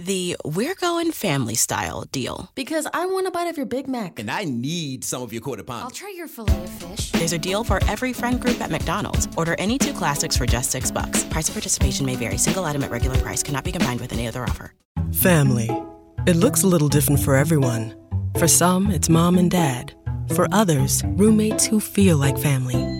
the We're Going Family Style deal. Because I want a bite of your Big Mac. And I need some of your quarter pound. I'll try your filet of fish. There's a deal for every friend group at McDonald's. Order any two classics for just six bucks. Price of participation may vary. Single item at regular price cannot be combined with any other offer. Family. It looks a little different for everyone. For some, it's mom and dad. For others, roommates who feel like family.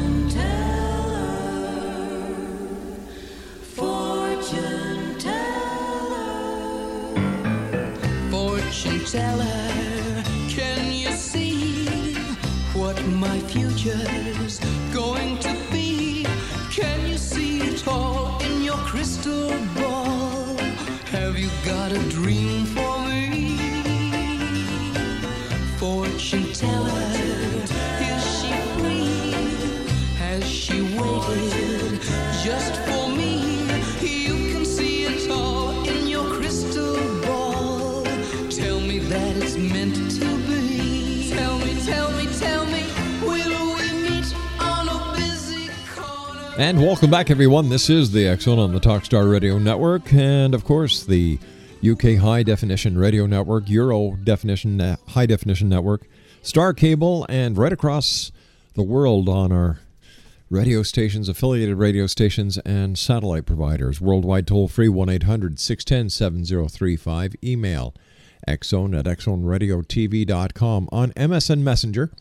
My And welcome back, everyone. This is the X Zone on the Talkstar Radio Network, and of course, the UK High Definition Radio Network, Euro Definition uh, High Definition Network, Star Cable, and right across the world on our radio stations, affiliated radio stations, and satellite providers. Worldwide toll free 1 800 610 7035. Email xzone at xzoneradiotv.com. On MSN Messenger,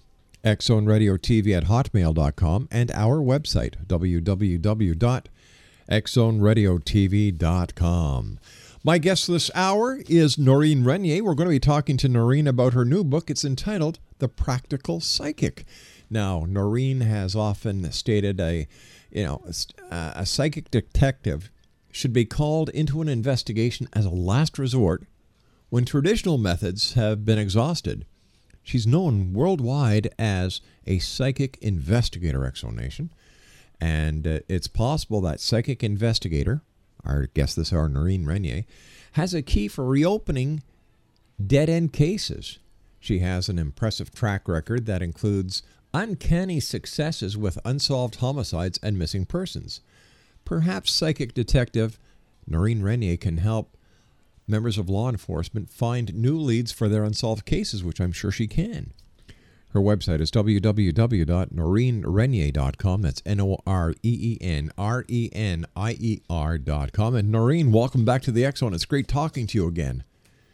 xzoneradiotv at hotmail.com, and our website, www.xzoneradiotv.com. My guest this hour is Noreen Renier. We're going to be talking to Noreen about her new book. It's entitled The Practical Psychic. Now, Noreen has often stated a, you know, a, uh, a psychic detective should be called into an investigation as a last resort when traditional methods have been exhausted. She's known worldwide as a psychic investigator, X Zone Nation. And uh, it's possible that psychic investigator, our guest this hour, Noreen Renier, has a key for reopening dead end cases. She has an impressive track record that includes uncanny successes with unsolved homicides and missing persons. Perhaps psychic detective Noreen Renier can help members of law enforcement find new leads for their unsolved cases, which I'm sure she can. Her website is www.noreenrenier.com. That's N O R E E N R E N I E R.com. And Noreen, welcome back to the Zone. It's great talking to you again.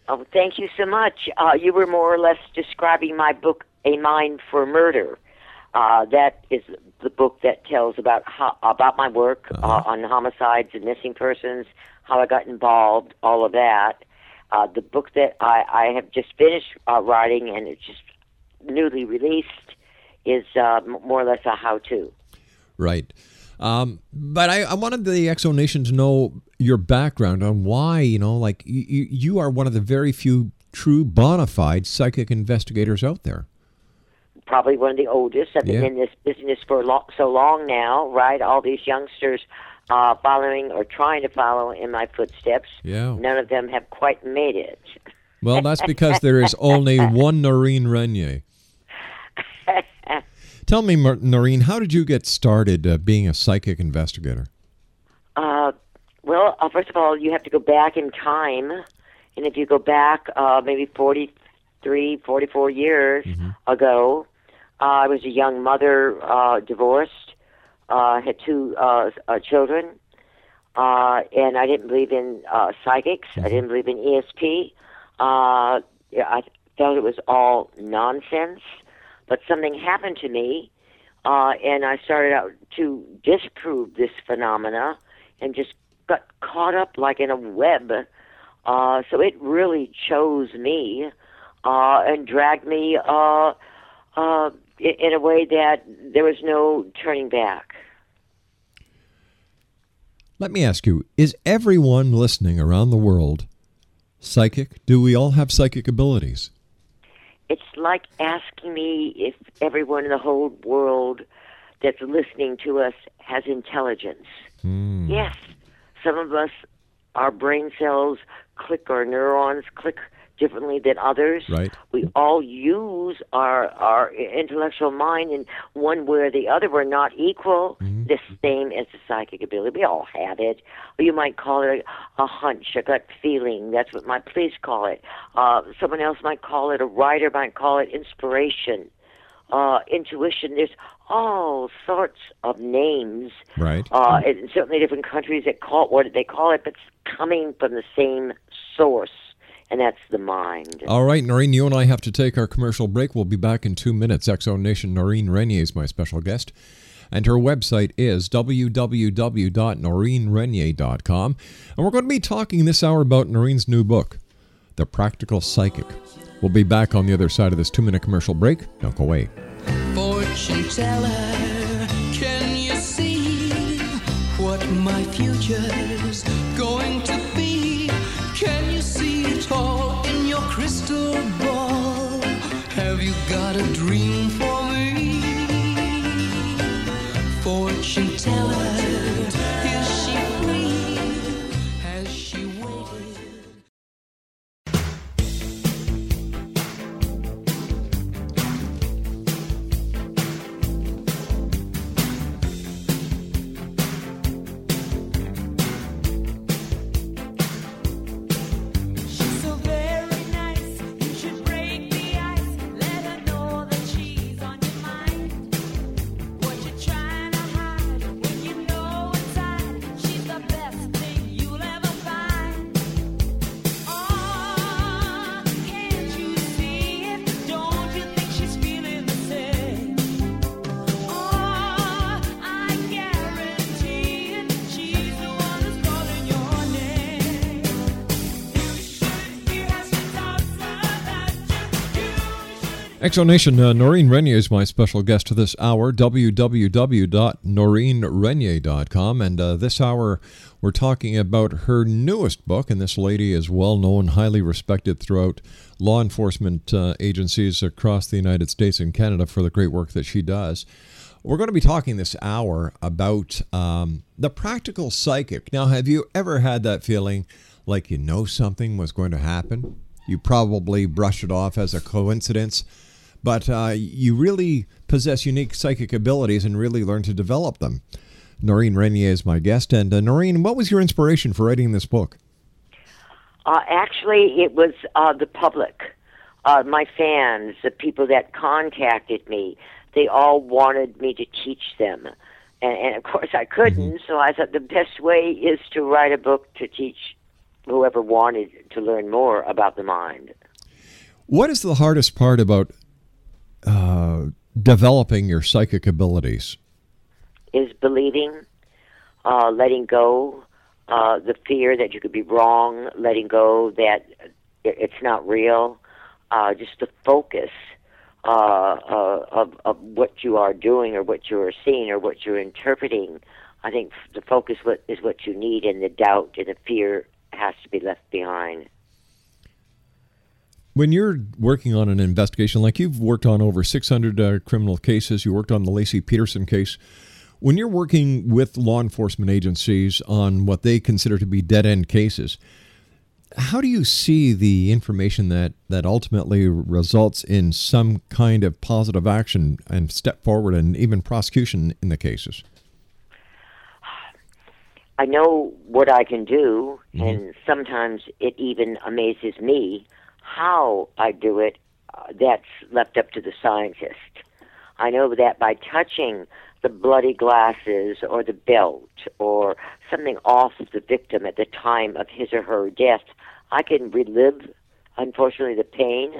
Oh, thank you so much. Uh, you were more or less describing my book, A Mind for Murder. Uh, that is the book that tells about how, about my work uh, on homicides and missing persons, how I got involved, all of that. Uh, the book that I, I have just finished uh, writing and it's just newly released is uh, m- more or less a how-to. Right. Um, but I, I wanted the X Zone Nation to know your background on why, you know, like you, you are one of the very few true bona fide psychic investigators out there. Probably one of the oldest. I've been Yeah. in this business for lo- so long now, right? All these youngsters uh, following or trying to follow in my footsteps. Yeah. None of them have quite made it. Well, that's because there is only one Noreen Renier. Tell me, Noreen, how did you get started uh, being a psychic investigator? Uh, Well, uh, first of all, you have to go back in time, and if you go back uh, maybe 43, 44 years ago, uh, I was a young mother, uh, divorced, uh, had two uh, uh, children, uh, and I didn't believe in uh, psychics. I didn't believe in ESP. Uh, I felt it was all nonsense. But something happened to me, uh, and I started out to disprove this phenomena, and just got caught up like in a web. Uh, so it really chose me uh, and dragged me uh, uh, in, a way that there was no turning back. Let me ask you is everyone listening around the world psychic? Do we all have psychic abilities? It's like asking me if everyone in the whole world that's listening to us has intelligence. Hmm. Yes, some of us, our brain cells click, our neurons click differently than others. Right. We all use our our intellectual mind in one way or the other. We're not equal, the same as the psychic ability. We all have it. Or you might call it a, a hunch, a gut feeling. That's what my police call it. Uh, someone else might call it, a writer might call it inspiration, uh, intuition. There's all sorts of names Right. uh, in certainly different countries that call it what they call it, but it's coming from the same source, and that's the mind. All right, Noreen, you and I have to take our commercial break. We'll be back in two minutes. X Zone Nation Noreen Renier is my special guest. And her website is www.noreenrenier.com. And we're going to be talking this hour about Noreen's new book, The Practical Psychic. We'll be back on the other side of this two minute commercial break. Don't go away. Fortune teller, can you see what my future's X Zone Nation, uh, Noreen Renier is my special guest to this hour, www.noreenrenier.com. And uh, this hour, we're talking about her newest book. And this lady is well known, highly respected throughout law enforcement uh, agencies across the United States and Canada for the great work that she does. We're going to be talking this hour about um, the practical psychic. Now, have you ever had that feeling like you know something was going to happen? You probably brush it off as a coincidence, but uh, you really possess unique psychic abilities and really learn to develop them. Noreen Renier is my guest. And uh, Noreen, what was your inspiration for writing this book? Uh, actually, it was uh, the public, uh, my fans, the people that contacted me. They all wanted me to teach them. And, and of course, I couldn't, so I thought the best way is to write a book to teach whoever wanted to learn more about the mind. What is the hardest part about uh, developing your psychic abilities? Is believing, uh, letting go, uh, the fear that you could be wrong, letting go that it's not real, uh, just the focus uh, of, of what you are doing or what you are seeing or what you're interpreting. I think the focus is what you need, and the doubt and the fear has to be left behind. When you're working on an investigation, like you've worked on over 600 uh, criminal cases, you worked on the Laci Peterson case. When you're working with law enforcement agencies on what they consider to be dead end cases, how do you see the information that, that ultimately results in some kind of positive action and step forward and even prosecution in the cases? I know what I can do, and sometimes it even amazes me how I do it. Uh, that's left up to the scientist. I know that by touching the bloody glasses or the belt or something off the victim at the time of his or her death, I can relive, unfortunately, the pain.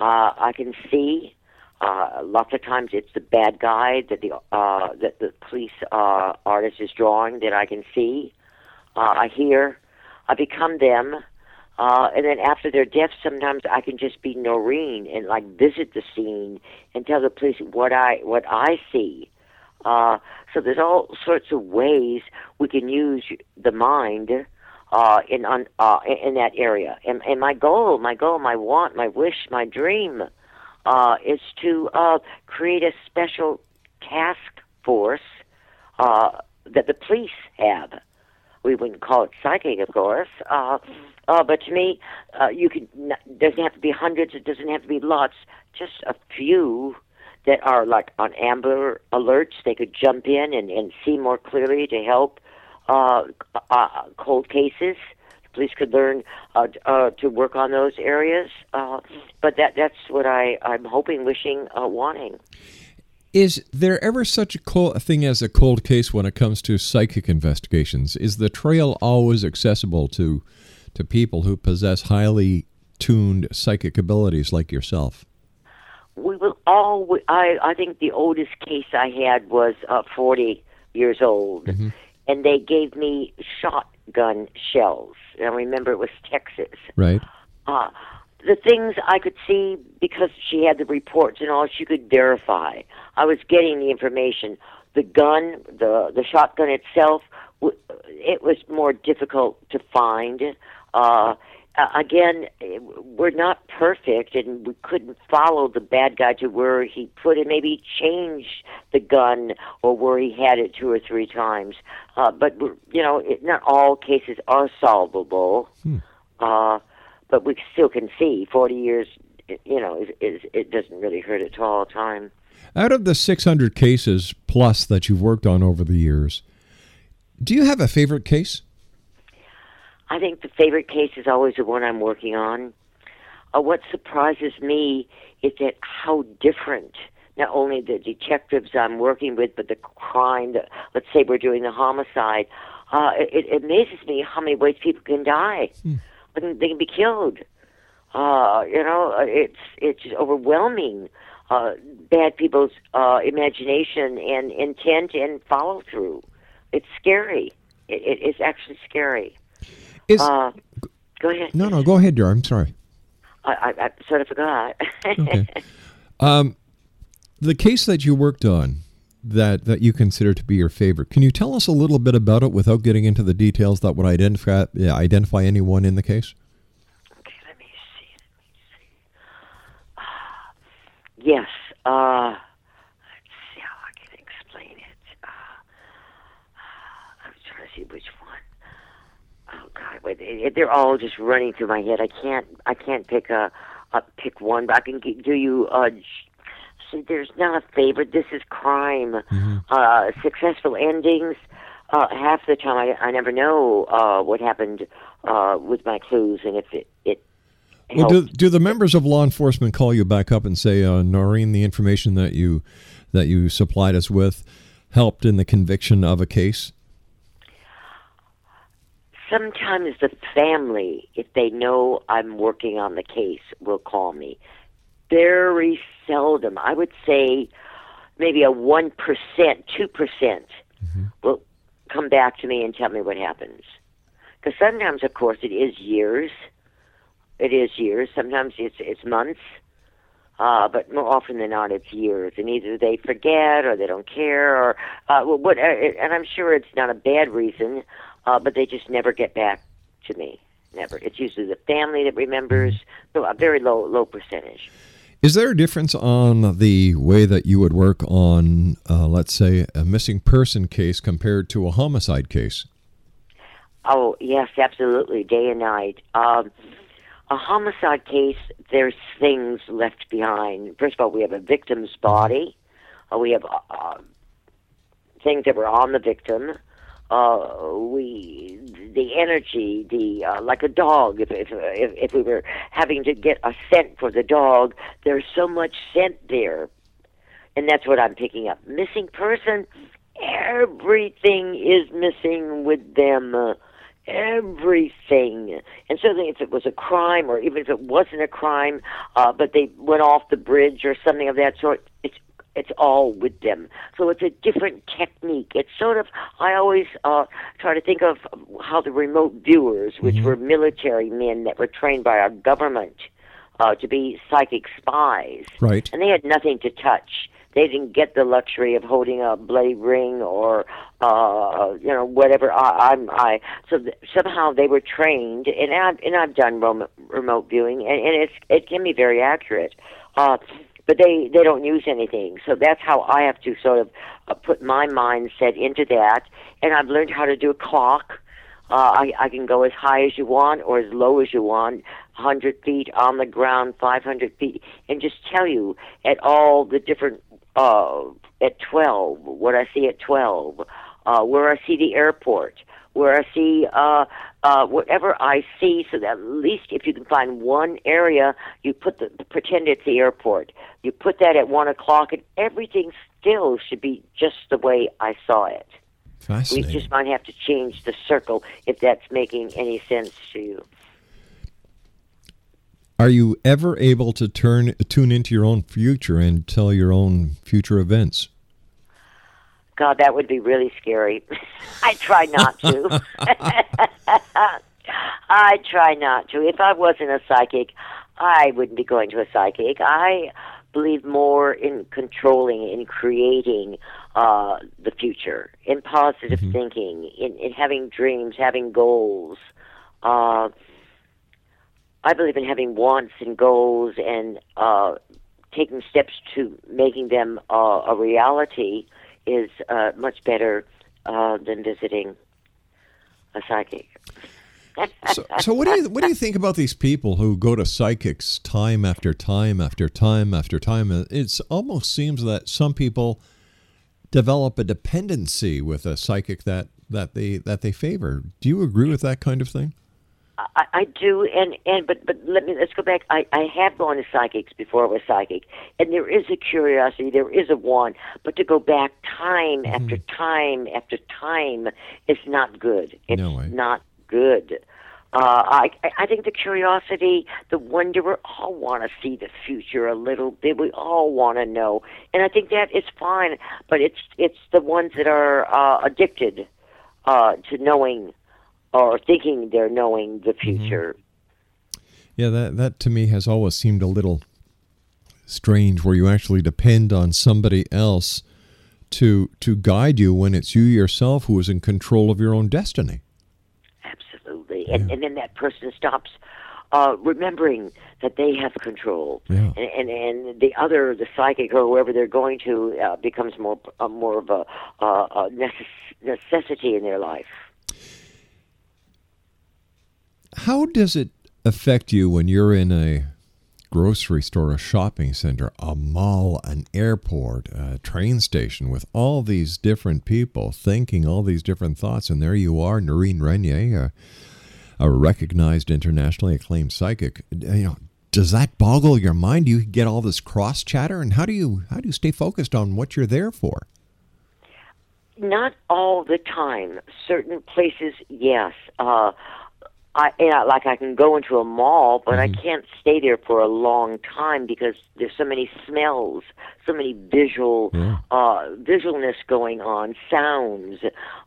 Uh, I can see. Uh, lots of times it's the bad guy that the uh, that the police uh, artist is drawing that I can see. Uh, I hear. I become them. Uh, and then after their death, sometimes I can just be Noreen and like visit the scene and tell the police what I what I see. Uh, so there's all sorts of ways we can use the mind uh, in on uh, in that area. And, and my goal, my goal, my want, my wish, my dream uh, is to uh, create a special task force uh, that the police have. We wouldn't call it psychic, of course. Uh, uh, but to me, uh, you. N- doesn't have to be hundreds. It doesn't have to be lots. Just a few that are like on Amber Alerts. They could jump in and, and see more clearly to help uh, uh, cold cases. The police could learn uh, uh, to work on those areas. Uh, but that that's what I I'm hoping, wishing, uh, wanting. Is there ever such a cold, thing as a cold case when it comes to psychic investigations? Is the trail always accessible to to people who possess highly tuned psychic abilities like yourself? we will all I I think the oldest case I had was uh, 40 years old and they gave me shotgun shells and I remember it was Texas Right. uh the things I could see because she had the reports and all she could verify I was getting the information the gun the the shotgun itself it was more difficult to find uh again, we're not perfect, and we couldn't follow the bad guy to where he put it. Maybe he changed the gun or where he had it two or three times. Uh, but we're- you know, it, not all cases are solvable. Uh, but we still can see. Forty years, you know, is, is it doesn't really hurt at all. Time. Out of the 600 cases plus that you've worked on over the years, do you have a favorite case? I think the favorite case is always the one I'm working on. Uh, what surprises me is that how different not only the detectives I'm working with, but the crime. The, let's say we're doing the homicide. Uh, it, it amazes me how many ways people can die. Can- They can be killed. Uh, you know, uh, it's it's overwhelming. Uh, bad people's uh, imagination and intent and follow through. It's scary. It, it, it's actually scary. Is Uh, go ahead. no, no. Go ahead, dear. I'm sorry. I, I, I sort of forgot. Okay. Um, the case that you worked on that that you consider to be your favorite. Can you tell us a little bit about it without getting into the details that would identify yeah, identify anyone in the case? okay, let me see. Let me see. Ah, yes. Uh, let's see how I can explain it. Uh, I'm trying to see which one. Oh God, wait, it, it- they're all just running through my head. I can't. I can't pick a, a pick one, but I can gi- do you. Uh, there's not a favorite. This is crime. Uh, successful endings. Uh, half the time, I, I never know uh, what happened uh, with my clues, and if it it Well, do, do the members of law enforcement call you back up and say, uh, Noreen, the information that you that you supplied us with helped in the conviction of a case? sometimes the family, if they know I'm working on the case, will call me. Very seldom. I would say maybe a 1%, 2% will come back to me and tell me what happens. Because sometimes, of course, it is years. It is years. Sometimes it's it's months. Uh, but more often than not, it's years, and either they forget or they don't care, or uh, what. Uh, and I'm sure it's not a bad reason, uh, but they just never get back to me. Never. It's usually the family that remembers. So a very low low percentage. Is there a difference on the way that you would work on, uh, let's say, a missing person case compared to a homicide case? Oh yes, absolutely, day and night. Um, a homicide case, there's things left behind. First of all, we have a victim's body. Uh, we have uh, things that were on the victim. Uh, we the energy, the uh, like a dog. If, if if if we were having to get a scent for the dog, there's so much scent there, and that's what I'm picking up. Missing person, everything is missing with them. Uh, everything. And certainly, if it was a crime, or even if it wasn't a crime, uh, but they went off the bridge or something of that sort, it's it's all with them. So it's a different technique. It's sort of I always uh, try to think of how the remote viewers, which were military men that were trained by our government uh, to be psychic spies, Right. and they had nothing to touch. They didn't get the luxury of holding a bloody ring or, uh, you know, whatever. I, I'm, I so th- somehow they were trained, and I've and I've done rom- remote viewing, and, and it's it can be very accurate. Uh, but they they don't use anything, so that's how I have to sort of uh, put my mindset into that, and I've learned how to do a clock. Uh, I, I can go as high as you want or as low as you want, 100 feet on the ground, 500 feet, and just tell you at all the different, uh, at 12, what I see at 12, uh, where I see the airport, where I see uh, uh, whatever I see, so that at least if you can find one area, you put the pretend it's the airport. You put that at one o'clock, and everything still should be just the way I saw it. We just might have to change the circle if that's making any sense to you. Are you ever able to turn tune into your own future and tell your own future events? God, that would be really scary. I try not to. I try not to. If I wasn't a psychic, I wouldn't be going to a psychic. I believe more in controlling, in creating uh, the future, in positive thinking, in, in having dreams, having goals. Uh, I believe in having wants and goals and uh, taking steps to making them uh, a reality is uh, much better uh, than visiting a psychic. So, so what do you what do you think about these people who go to psychics time after time after time after time? It almost seems that some people develop a dependency with a psychic that that they that they favor. Do you agree with that kind of thing? I, I do, and and but but let me let's go back. I I have gone to psychics before I was psychic, and there is a curiosity, there is a want, but to go back time after time after time is not good. It's No not good. Uh, I I- I think the curiosity, the wonder, we all want to see the future a little bit. We all want to know, and I think that is fine. But it's it's the ones that are uh, addicted uh, to knowing or thinking they're knowing the future. Yeah, that that to me has always seemed a little strange where you actually depend on somebody else to to guide you when it's you yourself who is in control of your own destiny. Absolutely. And, and then that person stops uh, remembering that they have control. Yeah. And, and and the other, the psychic or whoever they're going to, uh, becomes more uh, more of a, uh, a necess- necessity in their life. How does it affect you when you're in a grocery store, a shopping center, a mall, an airport, a train station with all these different people thinking all these different thoughts, and there you are, Noreen Renier, a, a recognized internationally acclaimed psychic. You know, does that boggle your mind? Do you get all this cross chatter, and how do you how do you stay focused on what you're there for? Not all the time. Certain places, yes. Uh, I yeah, like I can go into a mall, but I can't stay there for a long time because there's so many smells, so many visual uh, visualness going on, sounds.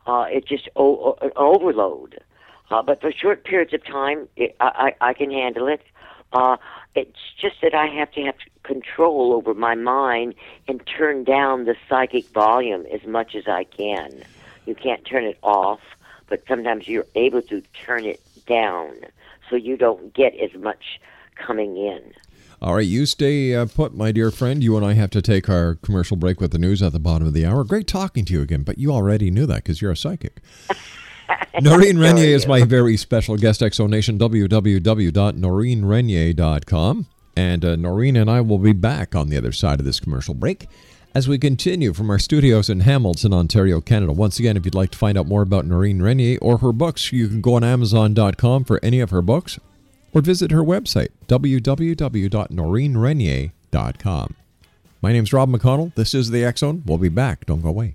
Uh, it just o- o- an overload. Uh, but for short periods of time, it, I, I I can handle it. Uh, it's just that I have to have control over my mind and turn down the psychic volume as much as I can. You can't turn it off, but sometimes you're able to turn it down so you don't get as much coming in. All right, you stay uh, put, my dear friend. You and I have to take our commercial break with the news at the bottom of the hour. Great talking to you again, but you already knew that because you're a psychic. Noreen Renier is my very special guest, X Zone Nation, www.noreenrenier.com. And uh, Noreen and I will be back on the other side of this commercial break As we continue from our studios in Hamilton, Ontario, Canada. Once again, if you'd like to find out more about Noreen Renier or her books, you can go on Amazon.com for any of her books or visit her website, www.noreenrenier.com. My name's Rob McConnell. This is The Zone. We'll be back. Don't go away.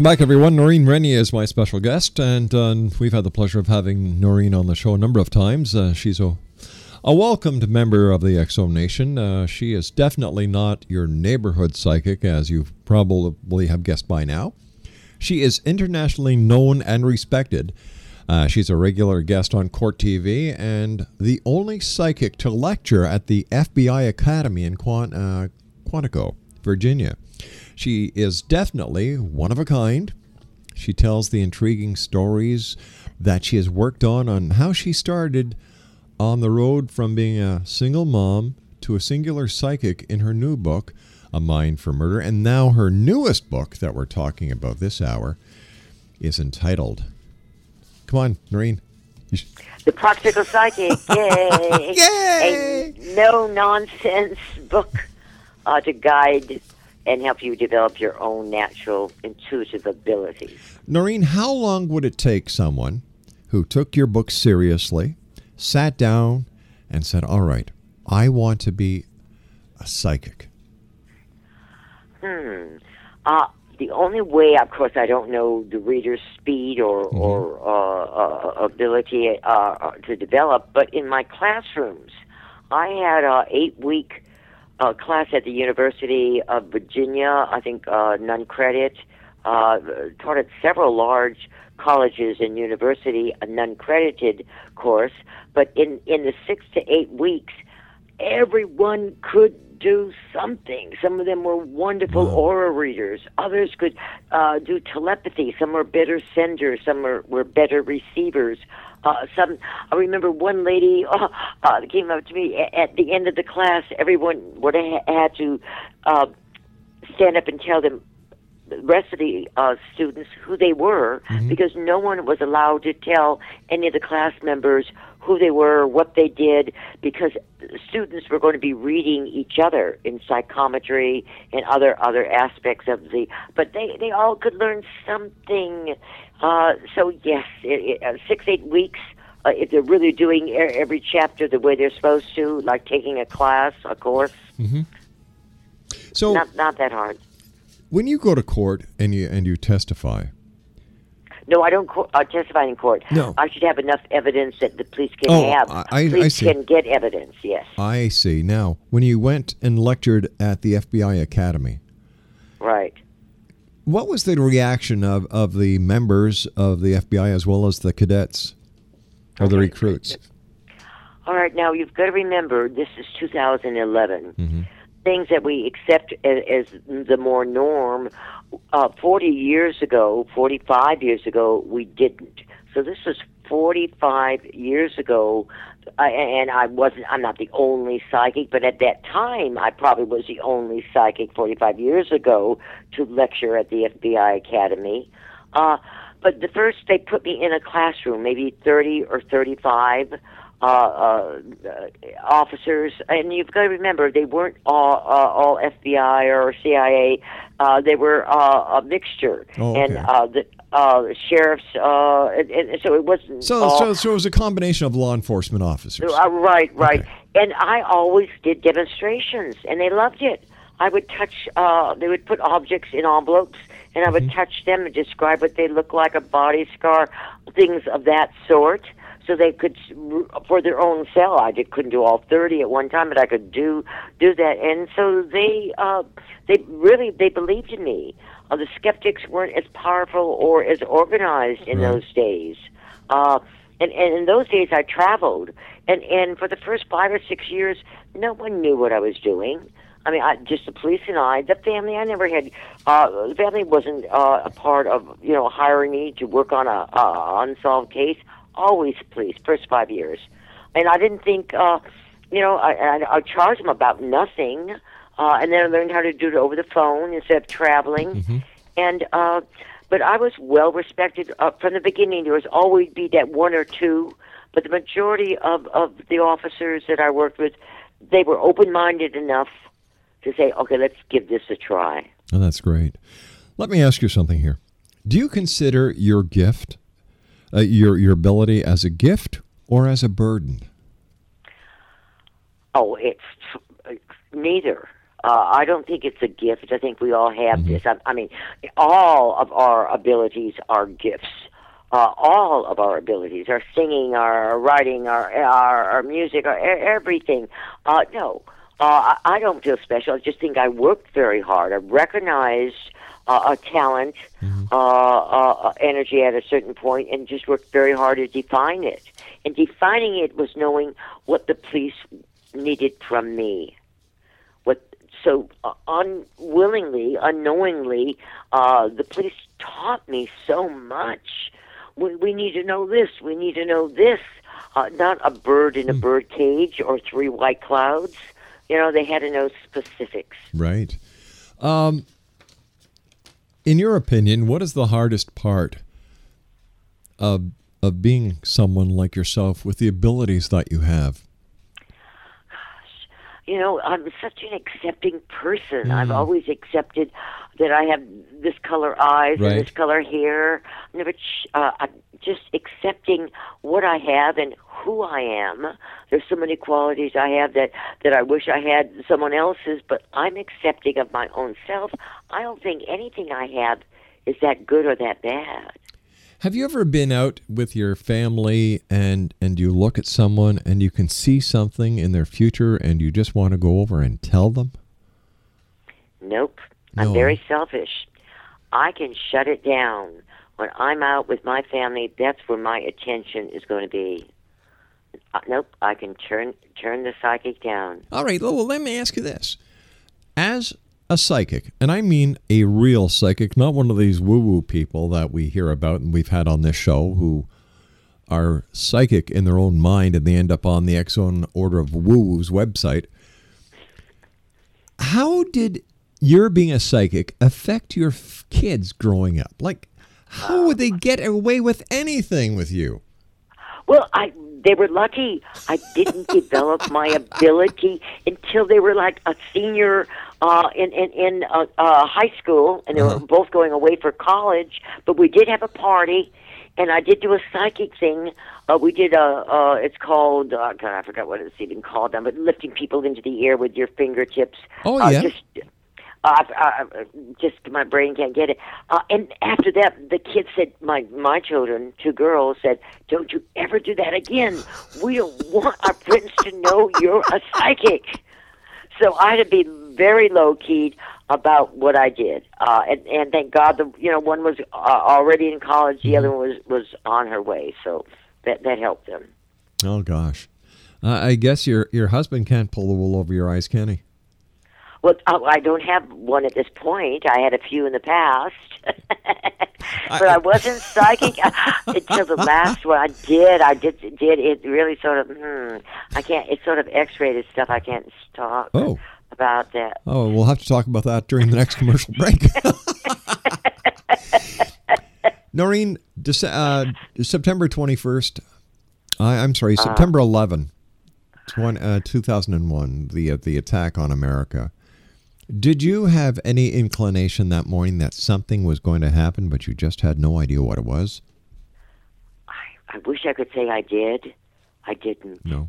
Welcome back, everyone. Noreen Renier is my special guest, and uh, we've had the pleasure of having Noreen on the show a number of times. Uh, she's a, a welcomed member of the X Zone Nation. Uh, she is definitely not your neighborhood psychic, as you probably have guessed by now. She is internationally known and respected. Uh, she's a regular guest on Court TV and the only psychic to lecture at the FBI Academy in Quant- uh, Quantico, Virginia. She is definitely one of a kind. She tells the intriguing stories that she has worked on on how she started on the road from being a single mom to a singular psychic in her new book, A Mind for Murder. And now her newest book that we're talking about this hour is entitled. Come on, Noreen. The Practical Psychic. Yay! Yay! A no nonsense book uh, to guide and help you develop your own natural intuitive abilities. Noreen, how long would it take someone who took your book seriously, sat down, and said, All right, I want to be a psychic? Hmm. Uh, the only way, of course, I don't know the reader's speed or, or uh, uh, ability uh, uh, to develop, but in my classrooms, I had a eight week uh, class at the University of Virginia, I think uh, non credit, uh, taught at several large colleges and university, a non credited course, but in, in the six to eight weeks, everyone could do something. Some of them were wonderful aura readers. Others could uh, do telepathy. Some were better senders. Some were, were better receivers. Uh, some I remember one lady uh, uh, came up to me a- at the end of the class. Everyone would have had to uh, stand up and tell them the rest of the uh, students who they were because no one was allowed to tell any of the class members who they were, what they did, because students were going to be reading each other in psychometry and other other aspects of the. But they they all could learn something. Uh, so yes, it, it, uh, six eight weeks. Uh, if they're really doing every chapter the way they're supposed to, like taking a class, a course, Mm-hmm. So, not not that hard. When you go to court and you and you testify, No, I don't co- uh, testify in court. No. I should have enough evidence that the police can Oh, have. I- I- I see. can get evidence. Yes, I see. Now, when you went and lectured at the FBI Academy, right. what was the reaction of, of the members of the FBI as well as the cadets or the recruits? All right. Now you've got to remember this is 2011. Mhm. Things that we accept as, as the more norm. Uh, Forty years ago, forty-five years ago, we didn't. So this was forty-five years ago, I, and I wasn't. I'm not the only psychic, but at that time, I probably was the only psychic forty-five years ago to lecture at the FBI Academy. Uh, but the first, they put me in a classroom, maybe 30 or 35 uh, uh, officers, and you've got to remember they weren't all, uh, all FBI or CIA. Uh, they were uh, a mixture, Oh, and uh, the uh, sheriffs. Uh, and, and so it wasn't. So, all, so, so it was a combination of law enforcement officers. uh, right, right. And I always did demonstrations, and they loved it. I would touch. Uh, they would put objects in envelopes, and I would Mm-hmm. touch them and describe what they look like, a body scar, things of that sort, so they could for their own cell. I did, couldn't do all thirty at one time, but I could do do that, and so they uh, they really they believed in me. Uh, the skeptics weren't as powerful or as organized in Right. those days. Uh, and, and in those days, I traveled, and and for the first five or six years, no one knew what I was doing. I mean, I, just the police and I, the family. I never had. Uh, the family wasn't uh, a part of you know hiring me to work on a, a unsolved case. Always police. First five years, and I didn't think. Uh, you know, I, I, I charged them about nothing, uh, and then I learned how to do it over the phone instead of traveling. And uh, but I was well respected uh, from the beginning. There was always be that one or two, but the majority of of the officers that I worked with, they were open minded enough to say, okay, let's give this a try. Oh, that's great. Let me ask you something here. Do you consider your gift, uh, your your ability, as a gift or as a burden? Oh, it's neither. Uh, I don't think it's a gift. I think we all have this. I, I mean, all of our abilities are gifts. Uh, all of our abilities, our singing, our writing, our our, our music, our, everything. Uh, no, uh, I, I don't feel special. I just think I worked very hard. I recognized uh, a talent, uh, uh, uh, energy at a certain point, and just worked very hard to define it. And defining it was knowing what the police needed from me. What so uh, unwillingly, unknowingly, uh, the police taught me so much. We, we need to know this. We need to know this. Uh, not a bird in a bird cage or three white clouds. You know, they had to know specifics. Right. Um, in your opinion, what is the hardest part of of being someone like yourself with the abilities that you have? You know, I'm such an accepting person. I've Mhm. always accepted that I have this color eyes Right. and this color hair. Never, ch- uh, I'm just accepting what I have and who I am. There's so many qualities I have that that I wish I had someone else's, but I'm accepting of my own self. I don't think anything I have is that good or that bad. Have you ever been out with your family and and you look at someone and you can see something in their future and you just want to go over and tell them? Nope. No. I'm very selfish. I can shut it down. When I'm out with my family, that's where my attention is going to be. Uh, nope, I can turn turn the psychic down. All right, well, let me ask you this. As a psychic, and I mean a real psychic, not one of these woo woo people that we hear about and we've had on this show who are psychic in their own mind and they end up on the X Zone Order of Woo Woo's website. How did your being a psychic affect your f- kids growing up? Like, how would they get away with anything with you? Well, I they were lucky. I didn't develop my ability until they were like a senior uh, in in in uh, uh, high school, and they were both going away for college. But we did have a party, and I did do a psychic thing. Uh, we did a uh, it's called uh, God, I forgot what it's even called now, but lifting people into the air with your fingertips. Oh, uh, yeah. Just uh, uh, just my brain can't get it. Uh, and after that, the kids said, my my children, two girls, said, "Don't you ever do that again. We don't want our friends to know you're a psychic." So I had to be very low keyed about what I did, uh, and and thank God, the you know one was uh, already in college, the other one was was on her way, so that that helped them. Oh gosh, uh, I guess your your husband can't pull the wool over your eyes, can he? Well, uh, I don't have one at this point. I had a few in the past, but I wasn't psychic until the last one. I did. I did. Did it really sort of? Hmm, I can't. It's sort of X-rated stuff. I can't talk Oh. About that. Oh, we'll have to talk about that during the next commercial break. Noreen, Dece- uh, September 21st, I, I'm sorry, Uh. September 11, 20, uh, 2001, the, uh, the attack on America. Did you have any inclination that morning that something was going to happen, but you just had no idea what it was? I wish I could say I did. I didn't. No.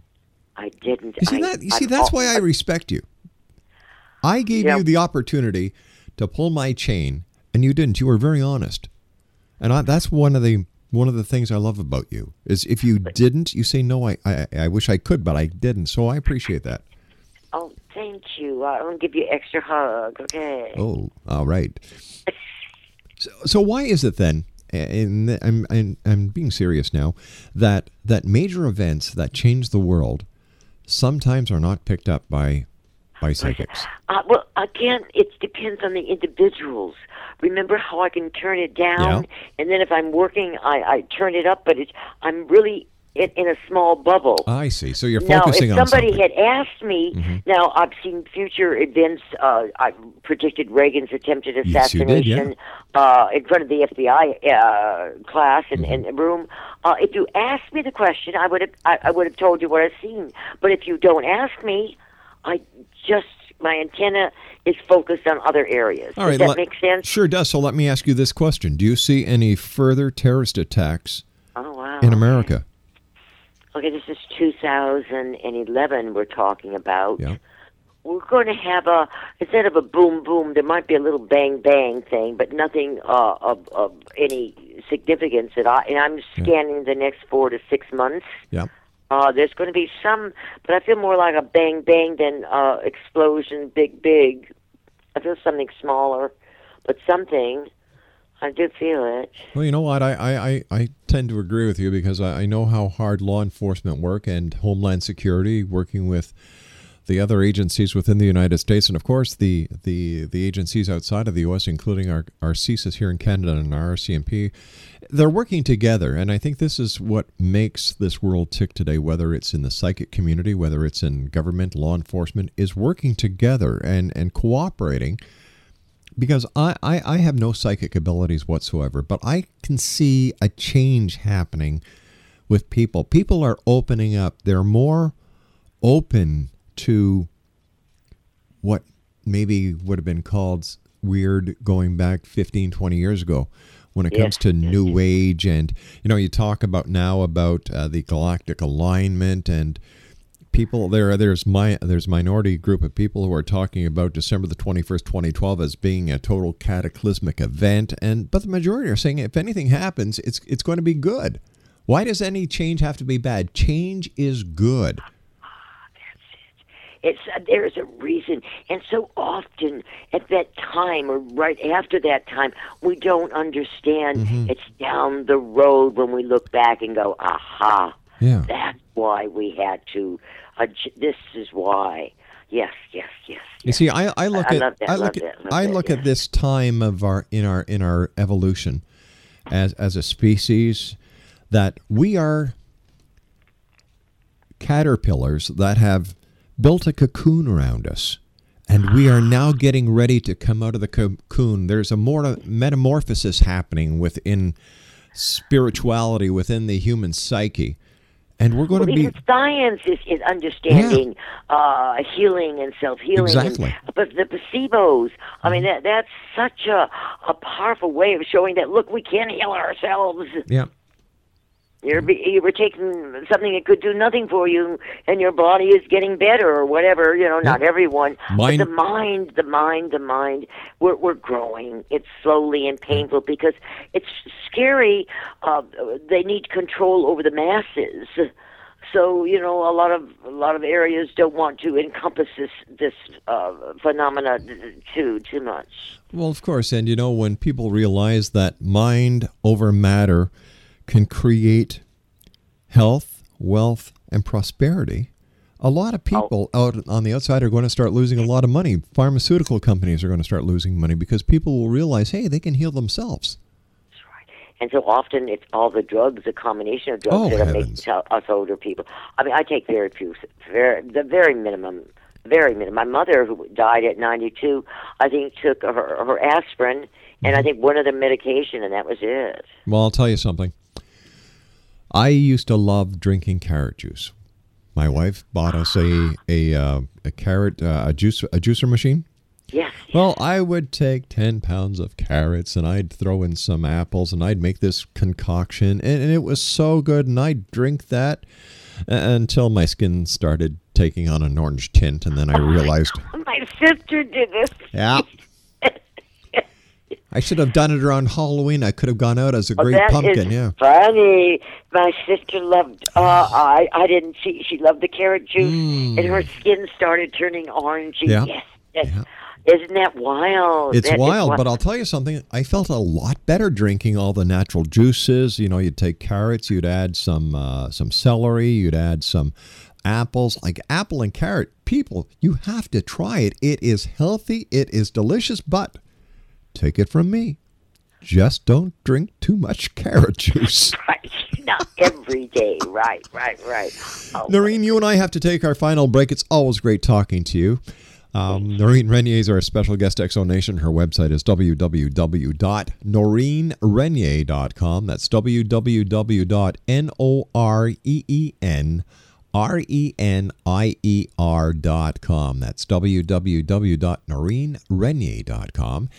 I didn't. You see I, that? You see that's al- why I respect you. I gave Yeah. you the opportunity to pull my chain, and you didn't. You were very honest, and I, that's one of the one of the things I love about you is if you didn't, you say no. I I, I wish I could, but I didn't. So I appreciate that. Oh, thank you. I'm gonna give you extra hug. Okay. Oh, all right. So, so why is it then? And I'm, I'm I'm being serious now. That that major events that change the world sometimes are not picked up by by psychics. Uh, well, again, it depends on the individuals. Remember how I can turn it down, and then if I'm working, I, I turn it up, but it's, I'm really in, in a small bubble. I see. So you're now, focusing if on somebody had asked me, Mhm. now I've seen future events. Uh, I predicted Reagan's attempted Yes, did, yeah. assassination uh, in front of the FBI uh, class in, Mm-hmm. room. Uh, if you asked me the question, I would have I, I would have told you what I've seen. But if you don't ask me, I just my antenna is focused on other areas. All right, Does that let- make sense? Sure does. So let me ask you this question: Do you see any further terrorist attacks Oh wow. in America? Okay, this is 2011 we're talking about. Yeah. We're going to have a instead of a boom boom, there might be a little bang bang thing, but nothing uh, of, of any significance. at all. and I'm scanning the next four to six months. Yeah. Uh, there's going to be some, but I feel more like a bang bang than uh, explosion, big big. I feel something smaller, but something. I do feel it. Well, you know what? I, I, I, tend to agree with you because I, I know how hard law enforcement work and Homeland Security working with the other agencies within the United States, and of course the the, the agencies outside of the U.S., including our our CSIS here in Canada and our RCMP, they're working together, and I think this is what makes this world tick today. Whether it's in the psychic community, whether it's in government, law enforcement, is working together and and cooperating because I, I, I have no psychic abilities whatsoever, but I can see a change happening with people. People are opening up. They're more open to what maybe would have been called weird going back 15, 20 years ago when it comes to new age. And, you know, you talk about now about uh, the galactic alignment and people there there's my there's minority group of people who are talking about December the 21st 2012 as being a total cataclysmic event. And but the majority are saying if anything happens it's it's going to be good. Why does any change have to be bad? Change is good It's uh, there is a reason, and so often at that time or right after that time, we don't understand. Mhm. It's down the road when we look back and go, "Aha, Yeah. that's why we had to. this is why." Yes, yes, yes. You see, I, I look I at love that, I look that, at love I that, look at this time of our in our in our evolution as as a species that we are caterpillars that have built a cocoon around us and we are now getting ready to come out of the cocoon there's a more metamorphosis happening within spirituality within the human psyche and we're going well, to be science is, is understanding uh, healing and self healing. Exactly. But the placebos, I mean, that that's such a a powerful way of showing that look, we can heal ourselves. yeah You're you were taking something that could do nothing for you, and your body is getting better or whatever. You know, not everyone, Mind- but the mind, the mind, the mind. We're we're growing. It's slowly and painful because it's scary. Uh, they need control over the masses. So you know, a lot of a lot of areas don't want to encompass this this uh, phenomena too too much. Well, of course, and you know when people realize that mind over matter can create health, wealth, and prosperity, A lot of people out on the outside are going to start losing a lot of money. Pharmaceutical companies are going to start losing money because people will realize, hey, they can heal themselves. That's right. And so often it's all the drugs, a combination of drugs Oh, that are making heavens. tell us older people. I mean, I take very few, very the very minimum, very minimum. My mother, who died at 92, I think took her, her aspirin and Mm-hmm. I think one other medication, and that was it. Well, I'll tell you something. I used to love drinking carrot juice. My wife bought us a a, uh, a carrot uh, a juice a juicer machine. Yes. Well, I would take 10 pounds of carrots and I'd throw in some apples and I'd make this concoction and, and it was so good and I'd drink that until my skin started taking on an orange tint and then I realized, My sister did this. yeah. I should have done it around Halloween. I could have gone out as a great pumpkin, yeah. funny. My sister loved. Uh, I I didn't see. She loved the carrot juice, and her skin started turning orange. Mm. Yeah. Yes, yes. Isn't that wild? It's That wild, wi- but I'll tell you something. I felt a lot better drinking all the natural juices. You know, you'd take carrots, you'd add some uh, some celery, you'd add some apples, like apple and carrot. People, you have to try it. It is healthy. It is delicious. But take it from me, just don't drink too much carrot juice. right. Not every day. Right. Right. Right. Oh, Noreen, you and I have to take our final break. It's always great talking to you. Um, Noreen Renier is our special guest, X Zone Nation. Her website is www.noreenrenier.com. That's www.n-o-r-e-e-n-r-e-n-i-e-r.com. That's www.noreenrenier.com.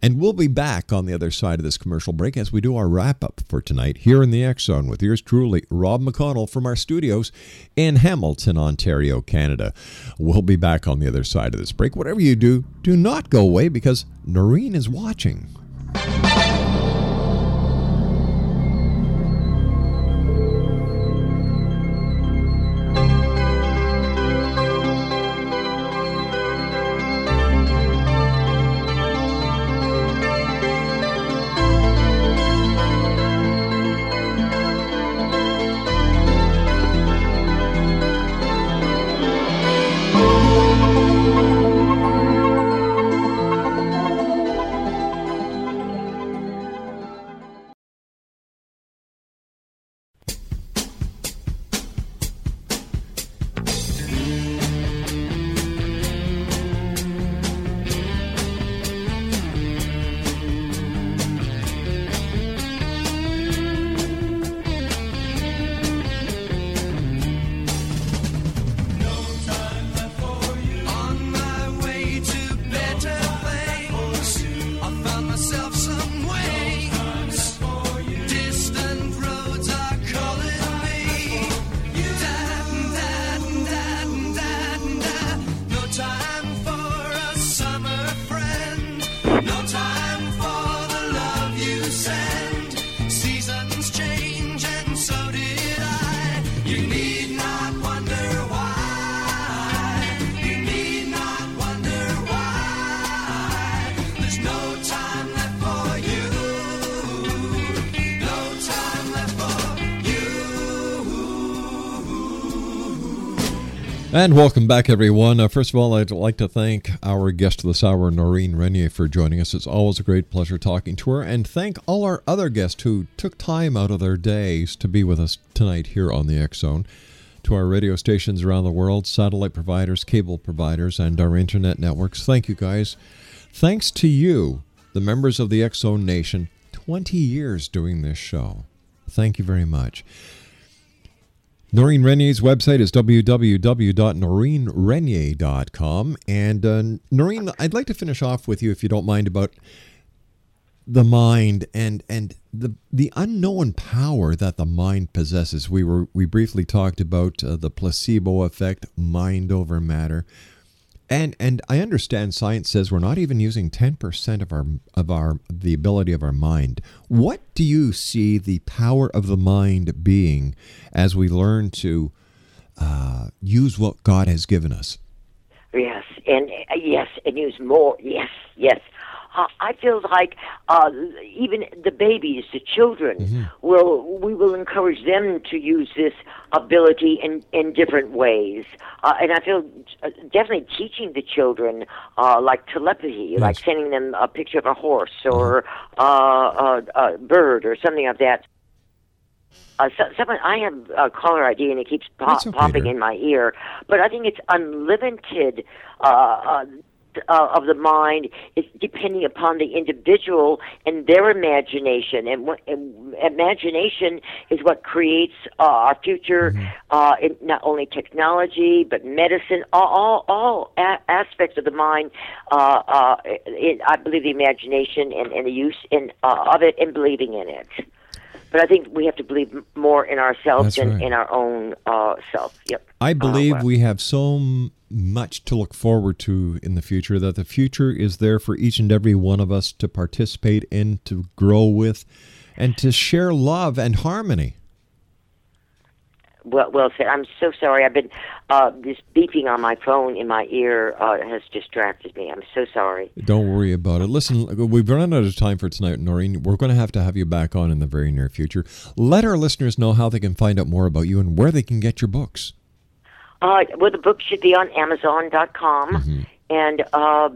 And we'll be back on the other side of this commercial break as we do our wrap up for tonight here in the Zone with yours truly, Rob McConnell from our studios in Hamilton, Ontario, Canada. We'll be back on the other side of this break. Whatever you do, do not go away because Noreen is watching. And welcome back, everyone. Uh, first of all, I'd like to thank our guest of this hour, Noreen Renier, for joining us. It's always a great pleasure talking to her. And thank all our other guests who took time out of their days to be with us tonight here on the X Zone. To our radio stations around the world, satellite providers, cable providers, and our internet networks, thank you guys. Thanks to you, the members of the X Zone Nation, 20 years doing this show. Thank you very much. Noreen Renier's website is www.noreenrenier.com. And uh, Noreen, I'd like to finish off with you, if you don't mind, about the mind and and the the unknown power that the mind possesses. We were we briefly talked about uh, the placebo effect, mind over matter. And and I understand science says we're not even using 10% of our of our the ability of our mind. What do you see the power of the mind being as we learn to uh, use what God has given us? Yes, and uh, yes, and use more. Yes, yes. Uh, I feel like uh, even the babies, the children, will we will encourage them to use this ability in in different ways. Uh, and I feel uh, definitely teaching the children uh, like telepathy, like sending them a picture of a horse or uh, a, a bird or something of that. Uh, so, someone, I have a caller ID and it keeps pop, popping in my ear, but I think it's unlimited uh, uh, uh, of the mind. is depending upon the individual and their imagination, and, what, and imagination is what creates uh, our future. Uh, in not only technology but medicine, all all, all a- aspects of the mind. Uh, uh, it, I believe the imagination and, and the use in, uh, of it and believing in it. But I think we have to believe more in ourselves That's than right. in our own uh, self. Yep. I believe well. we have so much to look forward to in the future that the future is there for each and every one of us to participate in, to grow with, and to share love and harmony. Well, well said. I'm so sorry. I've been uh, this beeping on my phone in my ear uh, has distracted me. I'm so sorry. Don't worry about it. Listen, we've run out of time for tonight, Noreen. We're going to have to have you back on in the very near future. Let our listeners know how they can find out more about you and where they can get your books. Uh, well, the book should be on Amazon.com, Mm-hmm. and uh,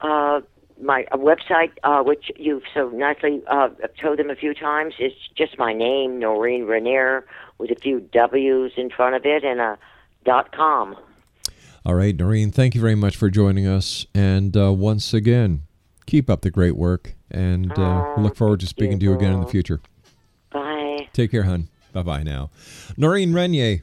uh, my uh, website, uh, which you've so nicely uh, told them a few times, is just my name, Noreen Renier, with a few W's in front of it and a dot com. All right, Noreen, thank you very much for joining us. And uh, once again, keep up the great work. And uh, we look forward to speaking to you again in the future. Bye. Take care, hon. Bye bye now. Noreen Renier,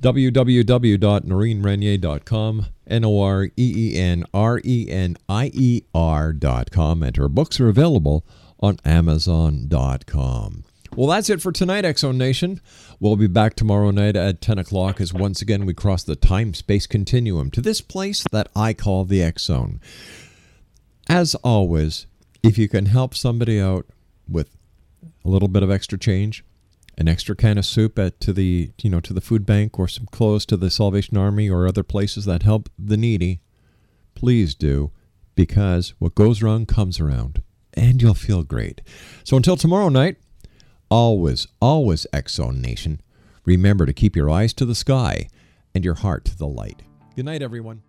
www.noreenrenier.com, N O R E E N R E N I E R.com. And her books are available on Amazon.com. Well, that's it for tonight, X Zone Nation. We'll be back tomorrow night at 10 o'clock as once again we cross the time space continuum to this place that I call the X Zone. As always, if you can help somebody out with a little bit of extra change, an extra can of soup at to the you know to the food bank or some clothes to the Salvation Army or other places that help the needy, please do because what goes wrong comes around and you'll feel great. So until tomorrow night, always always X Zone Nation, remember to keep your eyes to the sky and your heart to the light. Good night everyone.